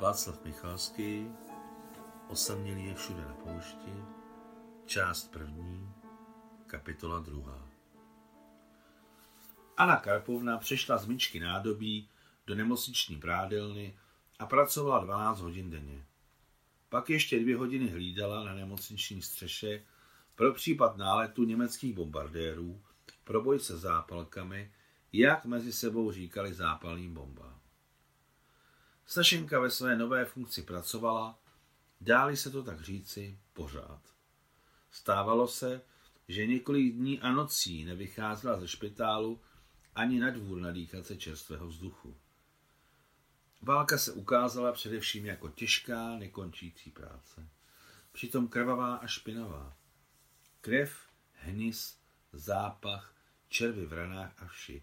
Václav Michalský, Osamělý je všude na poušti, část první, kapitola druhá. Anna Karpovna přešla z myčky nádobí do nemocniční prádelny a pracovala 12 hodin denně. Pak ještě dvě hodiny hlídala na nemocniční střeše pro případ náletu německých bombardérů, pro boj se zápalkami, jak mezi sebou říkali zápalným bombám. Sašenka ve své nové funkci pracovala, dáli se to tak říci, pořád. Stávalo se, že několik dní a nocí nevycházela ze špitálu ani na dvůr nadýchat se čerstvého vzduchu. Válka se ukázala především jako těžká, nekončící práce. Přitom krvavá a špinavá. Krev, hnis, zápach, červy v ranách a vši.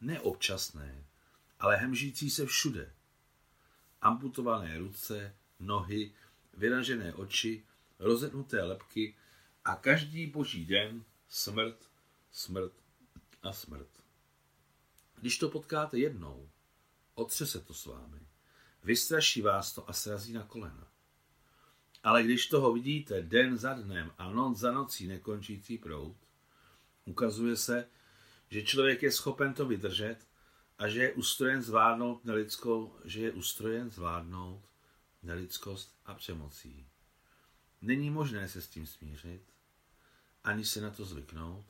Neobčasné, ale hemžící se všude. Amputované ruce, nohy, vyražené oči, rozednuté lepky a každý boží den smrt, smrt a smrt. Když to potkáte jednou, otře se to s vámi, vystraší vás to a srazí na kolena. Ale když toho vidíte den za dnem a noc za nocí nekončící prout, ukazuje se, že člověk je schopen to vydržet a že je ustrojen zvládnout nelidskou, že je ustrojen zvládnout nelidskost a přemocí. Není možné se s tím smířit, ani se na to zvyknout,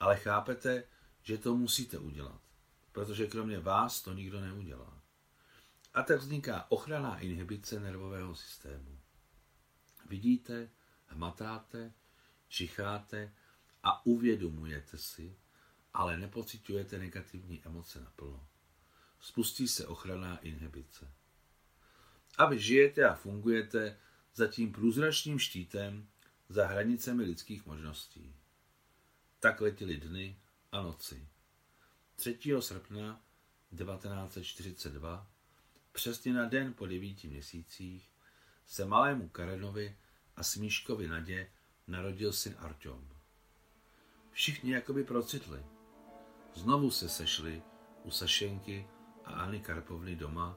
ale chápete, že to musíte udělat, protože kromě vás to nikdo neudělá. A tak vzniká ochranná inhibice nervového systému. Vidíte, hmatáte, čicháte a uvědomujete si, ale nepocitujete negativní emoce naplno. Spustí se ochranná inhibice. A vy žijete a fungujete za tím průzračným štítem za hranicemi lidských možností. Tak letěly dny a noci. 3. srpna 1942, přesně na den po devíti měsících, se malému Karenovi a Smíškovi Nadě narodil syn Artyom. Všichni jakoby procitli. Znovu se sešli u Sašenky a Anny Karpovny doma,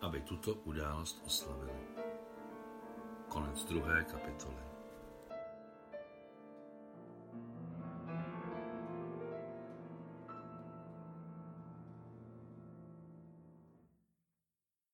aby tuto událost oslavili. Konec druhé kapitoly.